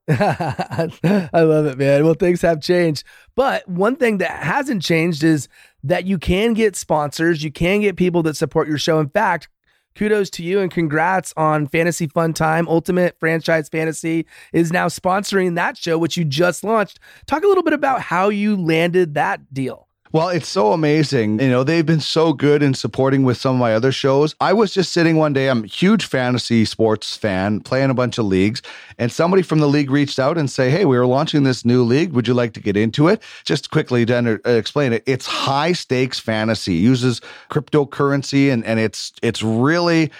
I love it, man. Well, things have changed. But one thing that hasn't changed is that you can get sponsors, you can get people that support your show. In fact, kudos to you and congrats on Fantasy Fun Time. Ultimate Franchise Fantasy is now sponsoring that show, which you just launched. Talk a little bit about how you landed that deal. Well, it's so amazing. You know, they've been so good in supporting with some of my other shows. I was just sitting one day, I'm a huge fantasy sports fan, playing a bunch of leagues, and somebody from the league reached out and say, "Hey, we are launching this new league. Would you like to get into it?" Just quickly to uh, explain it, it's high stakes fantasy. uses cryptocurrency and and it's it's really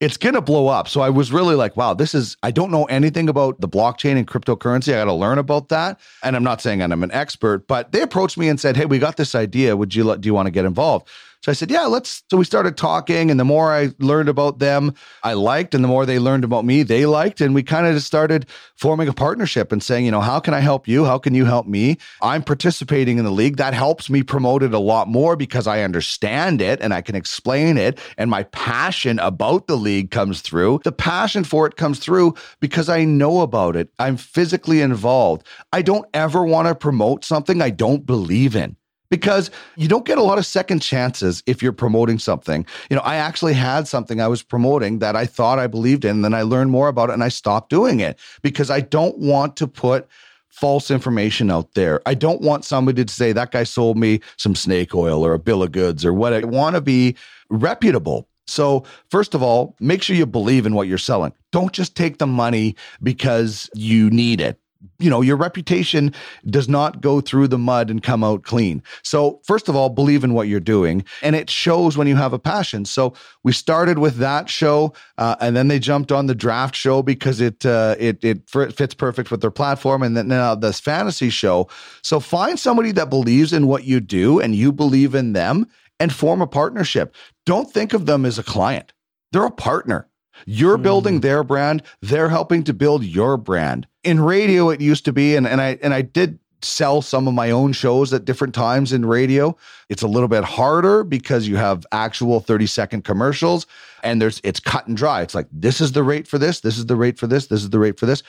it's going to blow up. So I was really like, wow, this is, I don't know anything about the blockchain and cryptocurrency. I got to learn about that. And I'm not saying I'm an expert, but they approached me and said, hey, we got this idea. Would you, do you want to get involved? So I said, yeah, let's. So we started talking, and the more I learned about them, I liked, and the more they learned about me, they liked. And we kind of just started forming a partnership and saying, you know, how can I help you? How can you help me? I'm participating in the league. That helps me promote it a lot more because I understand it and I can explain it. And my passion about the league comes through. The passion for it comes through because I know about it. I'm physically involved. I don't ever want to promote something I don't believe in because you don't get a lot of second chances if you're promoting something. You know, I actually had something I was promoting that I thought I believed in, and then I learned more about it and I stopped doing it because I don't want to put false information out there. I don't want somebody to say that guy sold me some snake oil or a bill of goods or what. I want to be reputable. So, first of all, make sure you believe in what you're selling. Don't just take the money because you need it you know your reputation does not go through the mud and come out clean so first of all believe in what you're doing and it shows when you have a passion so we started with that show uh, and then they jumped on the draft show because it uh, it it fits perfect with their platform and then now this fantasy show so find somebody that believes in what you do and you believe in them and form a partnership don't think of them as a client. They're a partner. You're mm. building their brand. They're helping to build your brand. In radio, it used to be, and, and I and I did sell some of my own shows at different times in radio. It's a little bit harder because you have actual 30 second commercials and there's it's cut and dry. It's like this is the rate for this, this is the rate for this, this is the rate for this.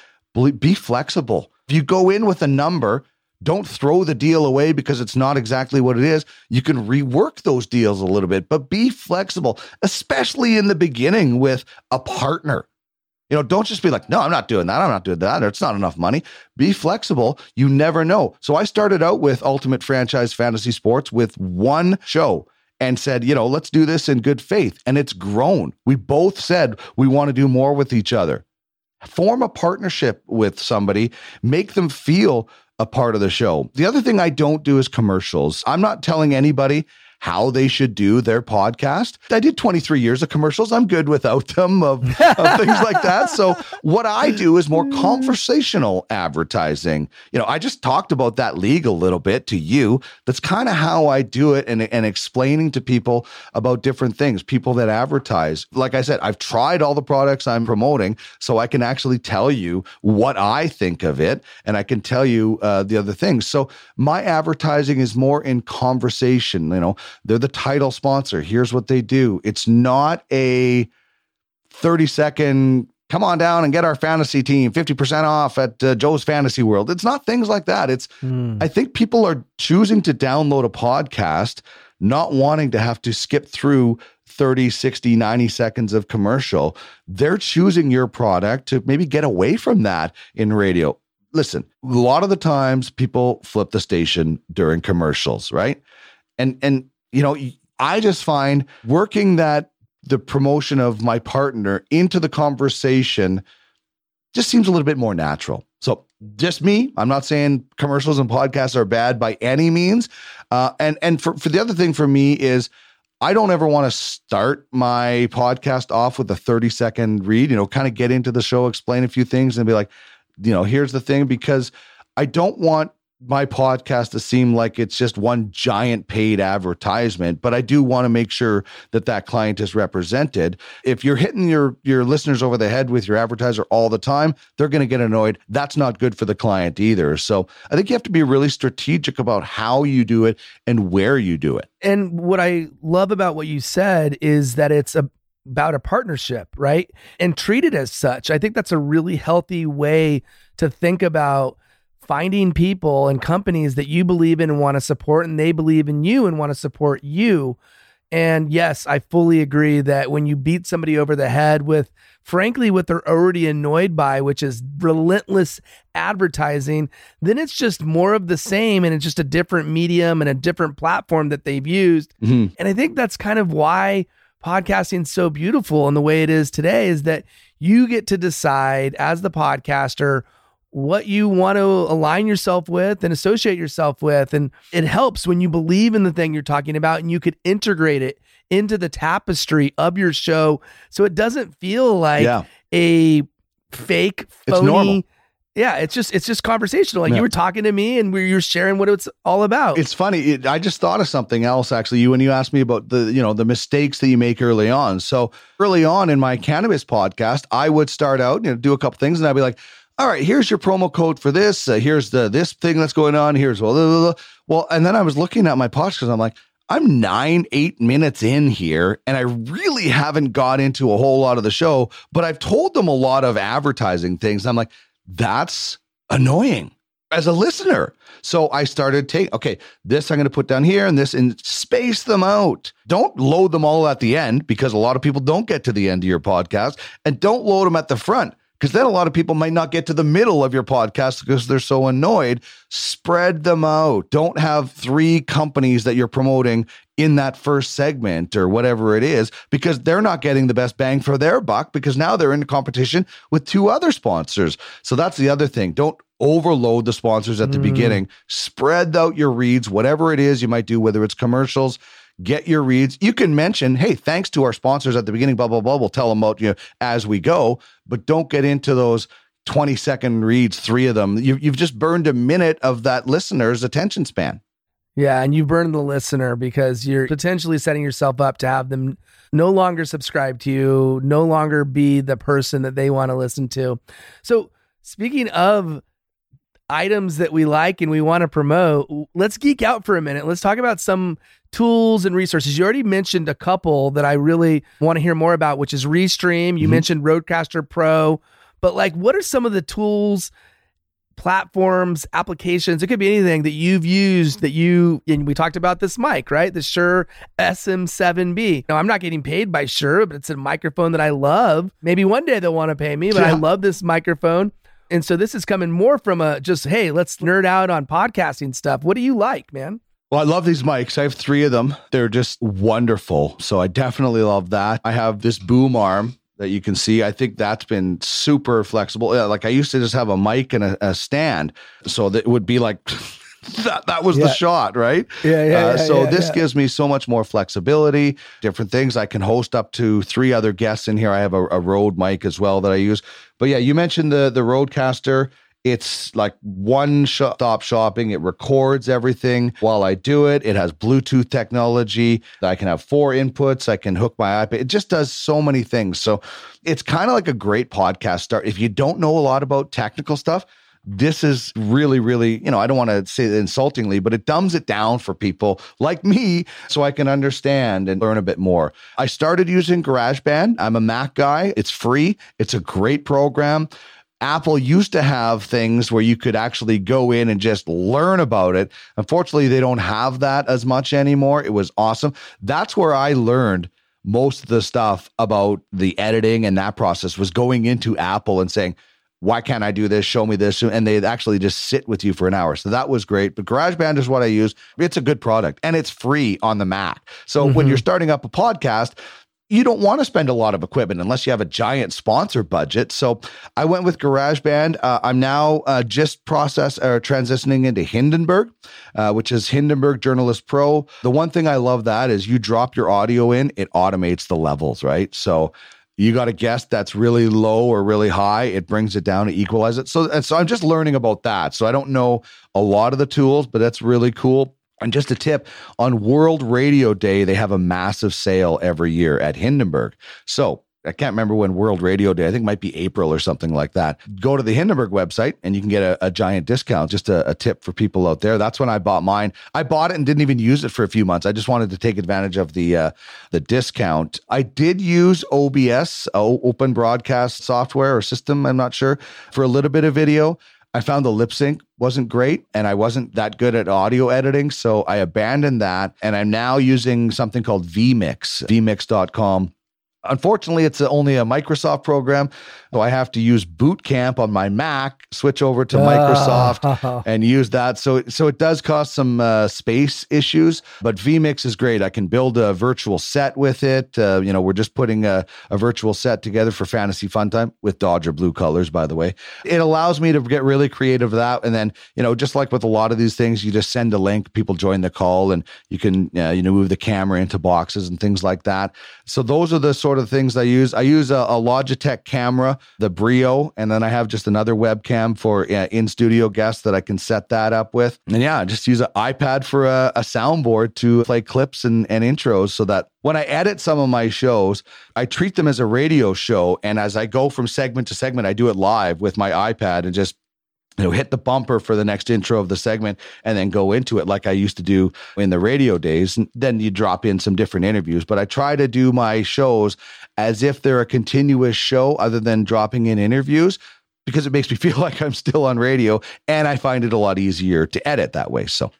Be flexible. If you go in with a number, don't throw the deal away because it's not exactly what it is. You can rework those deals a little bit, but be flexible, especially in the beginning with a partner. You know, don't just be like, no, I'm not doing that. I'm not doing that. It's not enough money. Be flexible. You never know. So I started out with Ultimate Franchise Fantasy Sports with one show and said, you know, let's do this in good faith. And it's grown. We both said we want to do more with each other. Form a partnership with somebody, make them feel a part of the show. The other thing I don't do is commercials. I'm not telling anybody how they should do their podcast. I did 23 years of commercials. I'm good without them of, of things like that. So what I do is more conversational advertising. You know, I just talked about that league a little bit to you. That's kind of how I do it and, and explaining to people about different things, people that advertise. Like I said, I've tried all the products I'm promoting, so I can actually tell you what I think of it and I can tell you uh, the other things. So my advertising is more in conversation, you know, they're the title sponsor. Here's what they do. It's not a 30 second come on down and get our fantasy team 50% off at uh, Joe's Fantasy World. It's not things like that. It's mm. I think people are choosing to download a podcast not wanting to have to skip through 30, 60, 90 seconds of commercial. They're choosing your product to maybe get away from that in radio. Listen, a lot of the times people flip the station during commercials, right? And and you know, I just find working that the promotion of my partner into the conversation just seems a little bit more natural. So, just me. I'm not saying commercials and podcasts are bad by any means. Uh, and and for, for the other thing for me is I don't ever want to start my podcast off with a 30 second read, you know, kind of get into the show, explain a few things and be like, you know, here's the thing, because I don't want my podcast to seem like it's just one giant paid advertisement but i do want to make sure that that client is represented if you're hitting your your listeners over the head with your advertiser all the time they're going to get annoyed that's not good for the client either so i think you have to be really strategic about how you do it and where you do it and what i love about what you said is that it's a about a partnership, right? And treat it as such. I think that's a really healthy way to think about finding people and companies that you believe in and want to support, and they believe in you and want to support you. And yes, I fully agree that when you beat somebody over the head with, frankly, what they're already annoyed by, which is relentless advertising, then it's just more of the same and it's just a different medium and a different platform that they've used. Mm-hmm. And I think that's kind of why podcasting is so beautiful and the way it is today is that you get to decide as the podcaster what you want to align yourself with and associate yourself with. And it helps when you believe in the thing you're talking about and you could integrate it into the tapestry of your show so it doesn't feel like yeah. a fake, phony. Yeah, it's just it's just conversational. Like yeah. you were talking to me, and we you're sharing what it's all about. It's funny. It, I just thought of something else actually. You when you asked me about the you know the mistakes that you make early on. So early on in my cannabis podcast, I would start out you know do a couple things, and I'd be like, all right, here's your promo code for this. Uh, here's the this thing that's going on. Here's well, blah, blah, blah. well, and then I was looking at my podcast I'm like, I'm nine, eight minutes in here, and I really haven't got into a whole lot of the show, but I've told them a lot of advertising things. I'm like, that's annoying as a listener. So I started take okay, this I'm going to put down here and this and space them out. Don't load them all at the end because a lot of people don't get to the end of your podcast and don't load them at the front because then a lot of people might not get to the middle of your podcast because they're so annoyed. Spread them out. Don't have three companies that you're promoting in that first segment or whatever it is because they're not getting the best bang for their buck because now they're in competition with two other sponsors. So that's the other thing. Don't overload the sponsors at the mm. beginning. Spread out your reads, whatever it is you might do, whether it's commercials, get your reads. You can mention, hey, thanks to our sponsors at the beginning, blah, blah, blah. We'll tell them about you as we go, but don't get into those 20 second reads, three of them. You, you've just burned a minute of that listener's attention span. Yeah, and you burn the listener because you're potentially setting yourself up to have them no longer subscribe to you, no longer be the person that they want to listen to. So, speaking of items that we like and we want to promote, let's geek out for a minute. Let's talk about some tools and resources. You already mentioned a couple that I really want to hear more about, which is Restream. You mm-hmm. mentioned RodeCaster Pro, but like, what are some of the tools? platforms, applications. It could be anything that you've used that you, and we talked about this mic, right? The Shure SM7B. Now, I'm not getting paid by Shure, but it's a microphone that I love. Maybe one day they'll want to pay me, but yeah. I love this microphone. And so this is coming more from a just, hey, let's nerd out on podcasting stuff. What do you like, man? Well, I love these mics. I have three of them. They're just wonderful. So I definitely love that. I have this boom arm that you can see. I think that's been super flexible. Yeah, Like I used to just have a mic and a, a stand, so that would be like. that that was yeah. the shot, right? Yeah, yeah. Uh, yeah so this gives me so much more flexibility, different things. I can host up to three other guests in here. I have a, a Rode mic as well that I use. But yeah, you mentioned the the Rodecaster. It's like one stop shopping. It records everything while I do it. It has Bluetooth technology. I can have four inputs. I can hook my iPad. It just does so many things. So it's kind of like a great podcast start. If you don't know a lot about technical stuff, this is really, really, you know, I don't want to say it insultingly, but it dumbs it down for people like me so I can understand and learn a bit more. I started using GarageBand. I'm a Mac guy. It's free, it's a great program. Apple used to have things where you could actually go in and just learn about it. Unfortunately, they don't have that as much anymore. It was awesome. That's where I learned most of the stuff about the editing and that process was going into Apple and saying, why can't I do this? Show me this. And they actually just sit with you for an hour. So that was great. But GarageBand is what I use. It's a good product and it's free on the Mac. So mm-hmm. when you're starting up a podcast, you don't want to spend a lot of equipment unless you have a giant sponsor budget. So I went with GarageBand. Uh, I'm now uh, just process or uh, transitioning into Hindenburg, uh, which is Hindenburg Journalist Pro. The one thing I love that is you drop your audio in, it automates the levels, right? So you got a guest that's really low or really high, it brings it down to equalize it. So, and so I'm just learning about that. So I don't know a lot of the tools, but that's really cool. And just a tip on World Radio Day, they have a massive sale every year at Hindenburg. So I can't remember when World Radio Day, I think might be April or something like that. Go to the Hindenburg website and you can get a, a giant discount. Just a, a, tip for people out there. That's when I bought mine. I bought it and didn't even use it for a few months. I just wanted to take advantage of the uh, the discount. I did use OBS, Open Broadcast Software or System, I'm not sure, for a little bit of video. I found the lip sync wasn't great and I wasn't that good at audio editing. So I abandoned that. And I'm now using something called vMix, vmix.com. Unfortunately, it's only a Microsoft program. So I have to use Boot Camp on my Mac, switch over to Microsoft and use that. So, so it does cost some uh, space issues, but vMix is great. I can build a virtual set with it. Uh, you know, we're just putting a, a virtual set together for Fantasy Fun Time with Dodger blue colors, by the way. It allows me to get really creative with that. And then, you know, just like with a lot of these things, you just send a link, people join the call, and you can, uh, you know, move the camera into boxes and things like that. So those are the sort of things I use. I use a, a Logitech camera the Brio, and then I have just another webcam for uh, in studio guests that I can set that up with. And yeah, just use an iPad for a, a soundboard to play clips and, and intros so that when I edit some of my shows, I treat them as a radio show. And as I go from segment to segment, I do it live with my iPad and just you know, hit the bumper for the next intro of the segment and then go into it like I used to do in the radio days. And then you drop in some different interviews. But I try to do my shows as if they're a continuous show other than dropping in interviews because it makes me feel like I'm still on radio and I find it a lot easier to edit that way. So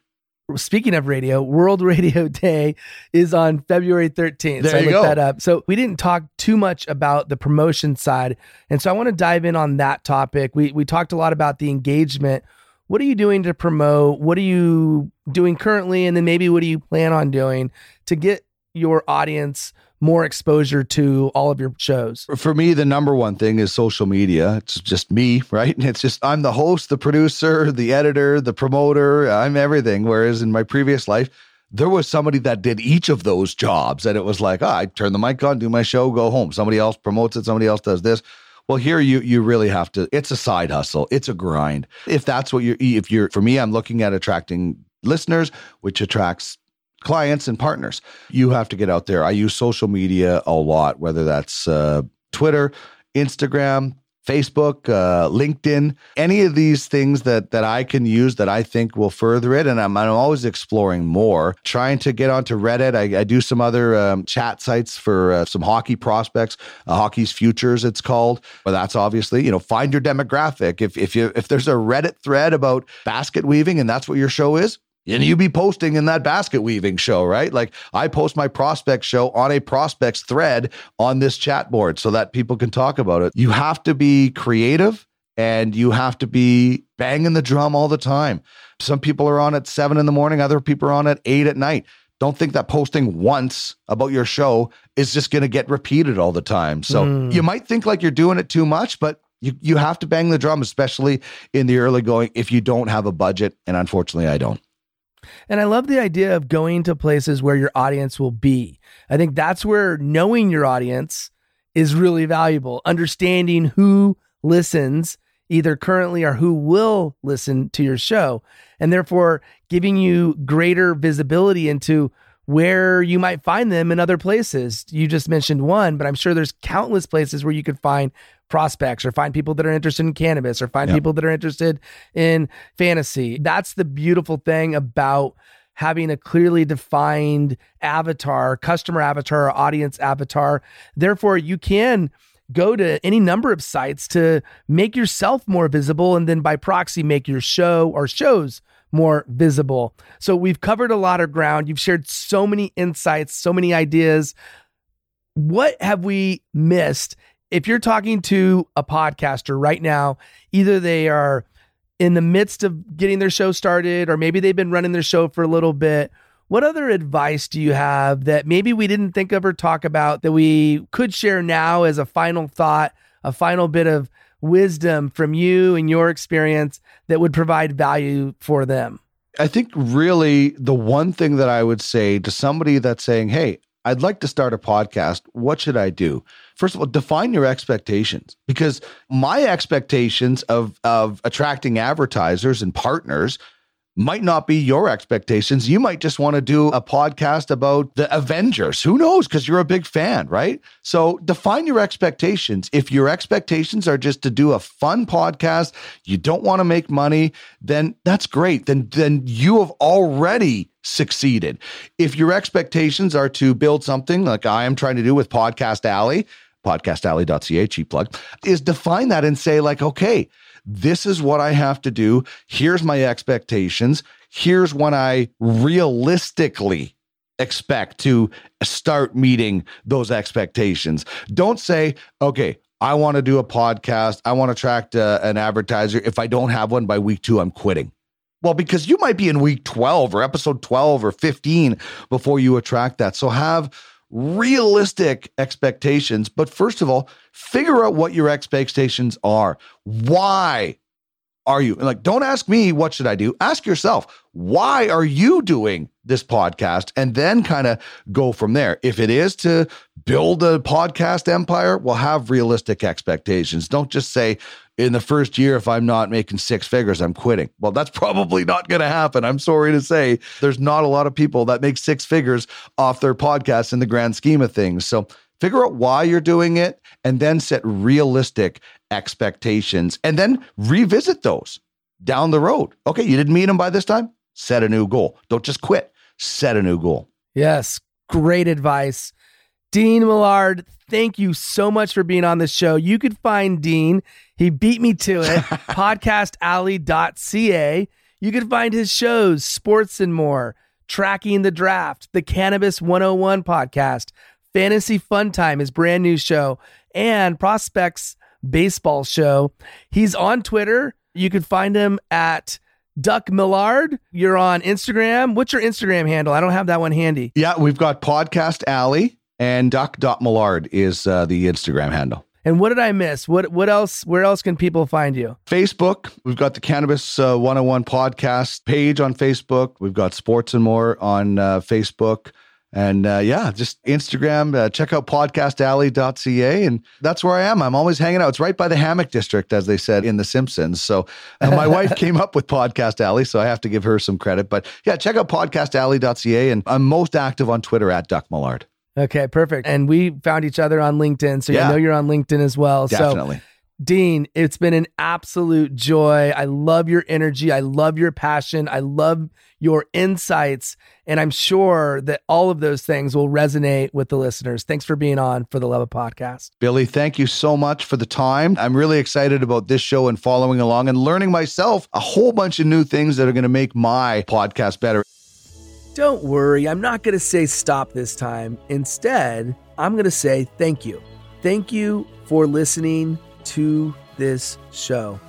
speaking of radio, World Radio Day is on February 13th. There so I looked go. that up. So we didn't talk too much about the promotion side. And so I want to dive in on that topic. We we talked a lot about the engagement. What are you doing to promote? What are you doing currently? And then maybe what do you plan on doing to get your audience more exposure to all of your shows? For me, the number one thing is social media. It's just me, right? It's just I'm the host, the producer, the editor, the promoter. I'm everything. Whereas in my previous life, there was somebody that did each of those jobs. And it was like, oh, I turn the mic on, do my show, go home. Somebody else promotes it, somebody else does this. Well, here you you really have to. It's a side hustle. It's a grind. If that's what you're, if you're, for me, I'm looking at attracting listeners, which attracts clients and partners. You have to get out there. I use social media a lot, whether that's uh, Twitter, Instagram, Facebook, uh, LinkedIn, any of these things that that I can use that I think will further it. And I'm, I'm always exploring more, trying to get onto Reddit. I, I do some other um, chat sites for uh, some hockey prospects, uh, hockey's futures, it's called. But that's obviously, you know, find your demographic. If if you if there's a Reddit thread about basket weaving and that's what your show is, and you be posting in that basket weaving show, right? Like I post my prospect show on a prospects thread on this chat board so that people can talk about it. You have to be creative and you have to be banging the drum all the time. Some people are on at seven in the morning, other people are on at eight at night. Don't think that posting once about your show is just going to get repeated all the time. So mm. you might think like you're doing it too much, but you, you have to bang the drum, especially in the early going if you don't have a budget. And unfortunately, I don't. And I love the idea of going to places where your audience will be. I think that's where knowing your audience is really valuable. Understanding who listens either currently or who will listen to your show, and therefore giving you greater visibility into where you might find them in other places. You just mentioned one, but I'm sure there's countless places where you could find prospects or find people that are interested in cannabis or find yep. people that are interested in fantasy. That's the beautiful thing about having a clearly defined avatar, customer avatar, audience avatar. Therefore, you can go to any number of sites to make yourself more visible and then by proxy make your show or shows more visible. So we've covered a lot of ground. You've shared so many insights, so many ideas. What have we missed? If you're talking to a podcaster right now, either they are in the midst of getting their show started or maybe they've been running their show for a little bit. What other advice do you have that maybe we didn't think of or talk about that we could share now as a final thought, a final bit of wisdom from you and your experience that would provide value for them? I think really the one thing that I would say to somebody that's saying, Hey, I'd like to start a podcast. What should I do? First of all, define your expectations because my expectations of of attracting advertisers and partners might not be your expectations. You might just want to do a podcast about the Avengers. Who knows? Because you're a big fan, right? So define your expectations. If your expectations are just to do a fun podcast, you don't want to make money, then that's great. Then then you have already succeeded. If your expectations are to build something like I am trying to do with Podcast Alley, podcastalley.ca, cheap plug, is define that and say, like, okay, this is what I have to do. Here's my expectations. Here's when I realistically expect to start meeting those expectations. Don't say, okay, I want to do a podcast. I want to attract uh, an advertiser. If I don't have one by week two, I'm quitting. Well, because you might be in week 12 or episode 12 or 15 before you attract that. So have realistic expectations. But first of all, figure out what your expectations are. Why are you? And like, don't ask me, what should I do? Ask yourself, why are you doing this podcast? And then kind of go from there. If it is to build a podcast empire, well, have realistic expectations. Don't just say, in the first year, if I'm not making six figures, I'm quitting. Well, that's probably not going to happen. I'm sorry to say there's not a lot of people that make six figures off their podcast in the grand scheme of things. So figure out why you're doing it and then set realistic expectations and then revisit those down the road. Okay, you didn't meet them by this time? Set a new goal. Don't just quit, set a new goal. Yes, great advice. Dean Millard, thank you so much for being on the show. You could find Dean, he beat me to it, podcastalley.ca. You can find his shows, Sports and More, Tracking the Draft, the Cannabis 101 podcast, Fantasy Fun Time, his brand new show, and Prospects Baseball Show. He's on Twitter. You can find him at Duck Millard. You're on Instagram. What's your Instagram handle? I don't have that one handy. Yeah, we've got Podcast Alley and Duck.Millard is uh, the Instagram handle. And what did I miss? What what else? Where else can people find you? Facebook. We've got the Cannabis uh, 101 podcast page on Facebook. We've got Sports and More on uh, Facebook. And uh, yeah, just Instagram, uh, check out podcastalley.ca. And that's where I am. I'm always hanging out. It's right by the hammock district, as they said in The Simpsons. So uh, my wife came up with Podcast Alley, so I have to give her some credit. But yeah, check out podcastalley.ca. And I'm most active on Twitter at Duck Millard. Okay, perfect. And we found each other on LinkedIn. So Yeah. you know you're on LinkedIn as well. So Definitely. Dean, it's been an absolute joy. I love your energy. I love your passion. I love your insights. And I'm sure that all of those things will resonate with the listeners. Thanks for being on for the Love of Podcast. Billy, thank you so much for the time. I'm really excited about this show and following along and learning myself a whole bunch of new things that are going to make my podcast better. Don't worry, I'm not going to say stop this time. Instead, I'm going to say thank you. Thank you for listening to this show.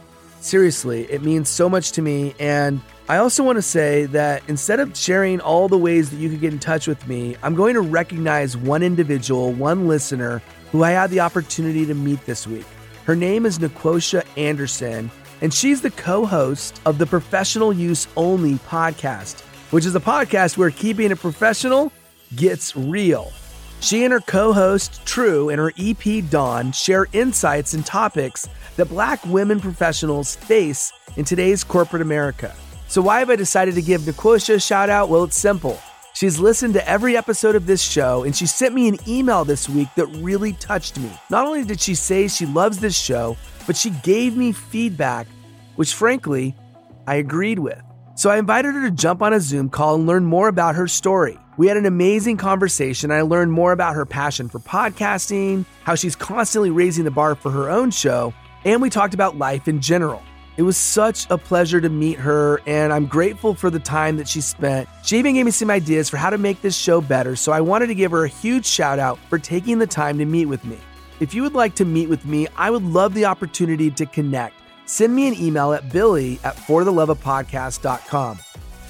Seriously, it means so much to me. And I also want to say that instead of sharing all the ways that you could get in touch with me, I'm going to recognize one individual, one listener who I had the opportunity to meet this week. Her name is Niquosha Anderson, and she's the co host of the Professional Use Only podcast, which is a podcast where keeping it professional gets real. She and her co host, True, and her EP, Dawn, share insights and topics that Black women professionals face in today's corporate America. So, why have I decided to give Niquosha a shout out? Well, it's simple. She's listened to every episode of this show, and she sent me an email this week that really touched me. Not only did she say she loves this show, but she gave me feedback, which frankly, I agreed with. So I invited her to jump on a Zoom call and learn more about her story. We had an amazing conversation. I learned more about her passion for podcasting, how she's constantly raising the bar for her own show, and we talked about life in general. It was such a pleasure to meet her, and I'm grateful for the time that she spent. She even gave me some ideas for how to make this show better, so I wanted to give her a huge shout out for taking the time to meet with me. If you would like to meet with me, I would love the opportunity to connect. Send me an email at billy at fortheloveofpodcast.com.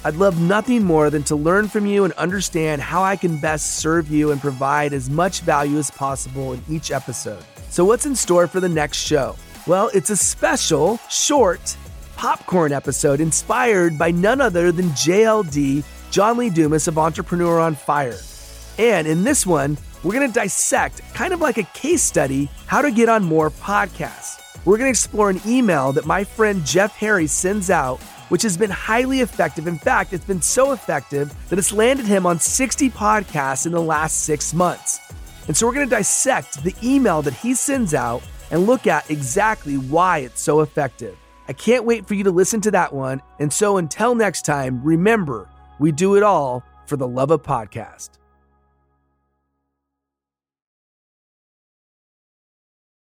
I'd love nothing more than to learn from you and understand how I can best serve you and provide as much value as possible in each episode. So, what's in store for the next show? Well, it's a special, short popcorn episode inspired by none other than JLD, John Lee Dumas of Entrepreneur on Fire. And in this one, we're going to dissect, kind of like a case study, how to get on more podcasts. We're going to explore an email that my friend Jeff Harry sends out, which has been highly effective. In fact, it's been so effective that it's landed him on 60 podcasts in the last six months. And so we're going to dissect the email that he sends out and look at exactly why it's so effective. I can't wait for you to listen to that one. And so until next time, remember, we do it all for the love of podcast.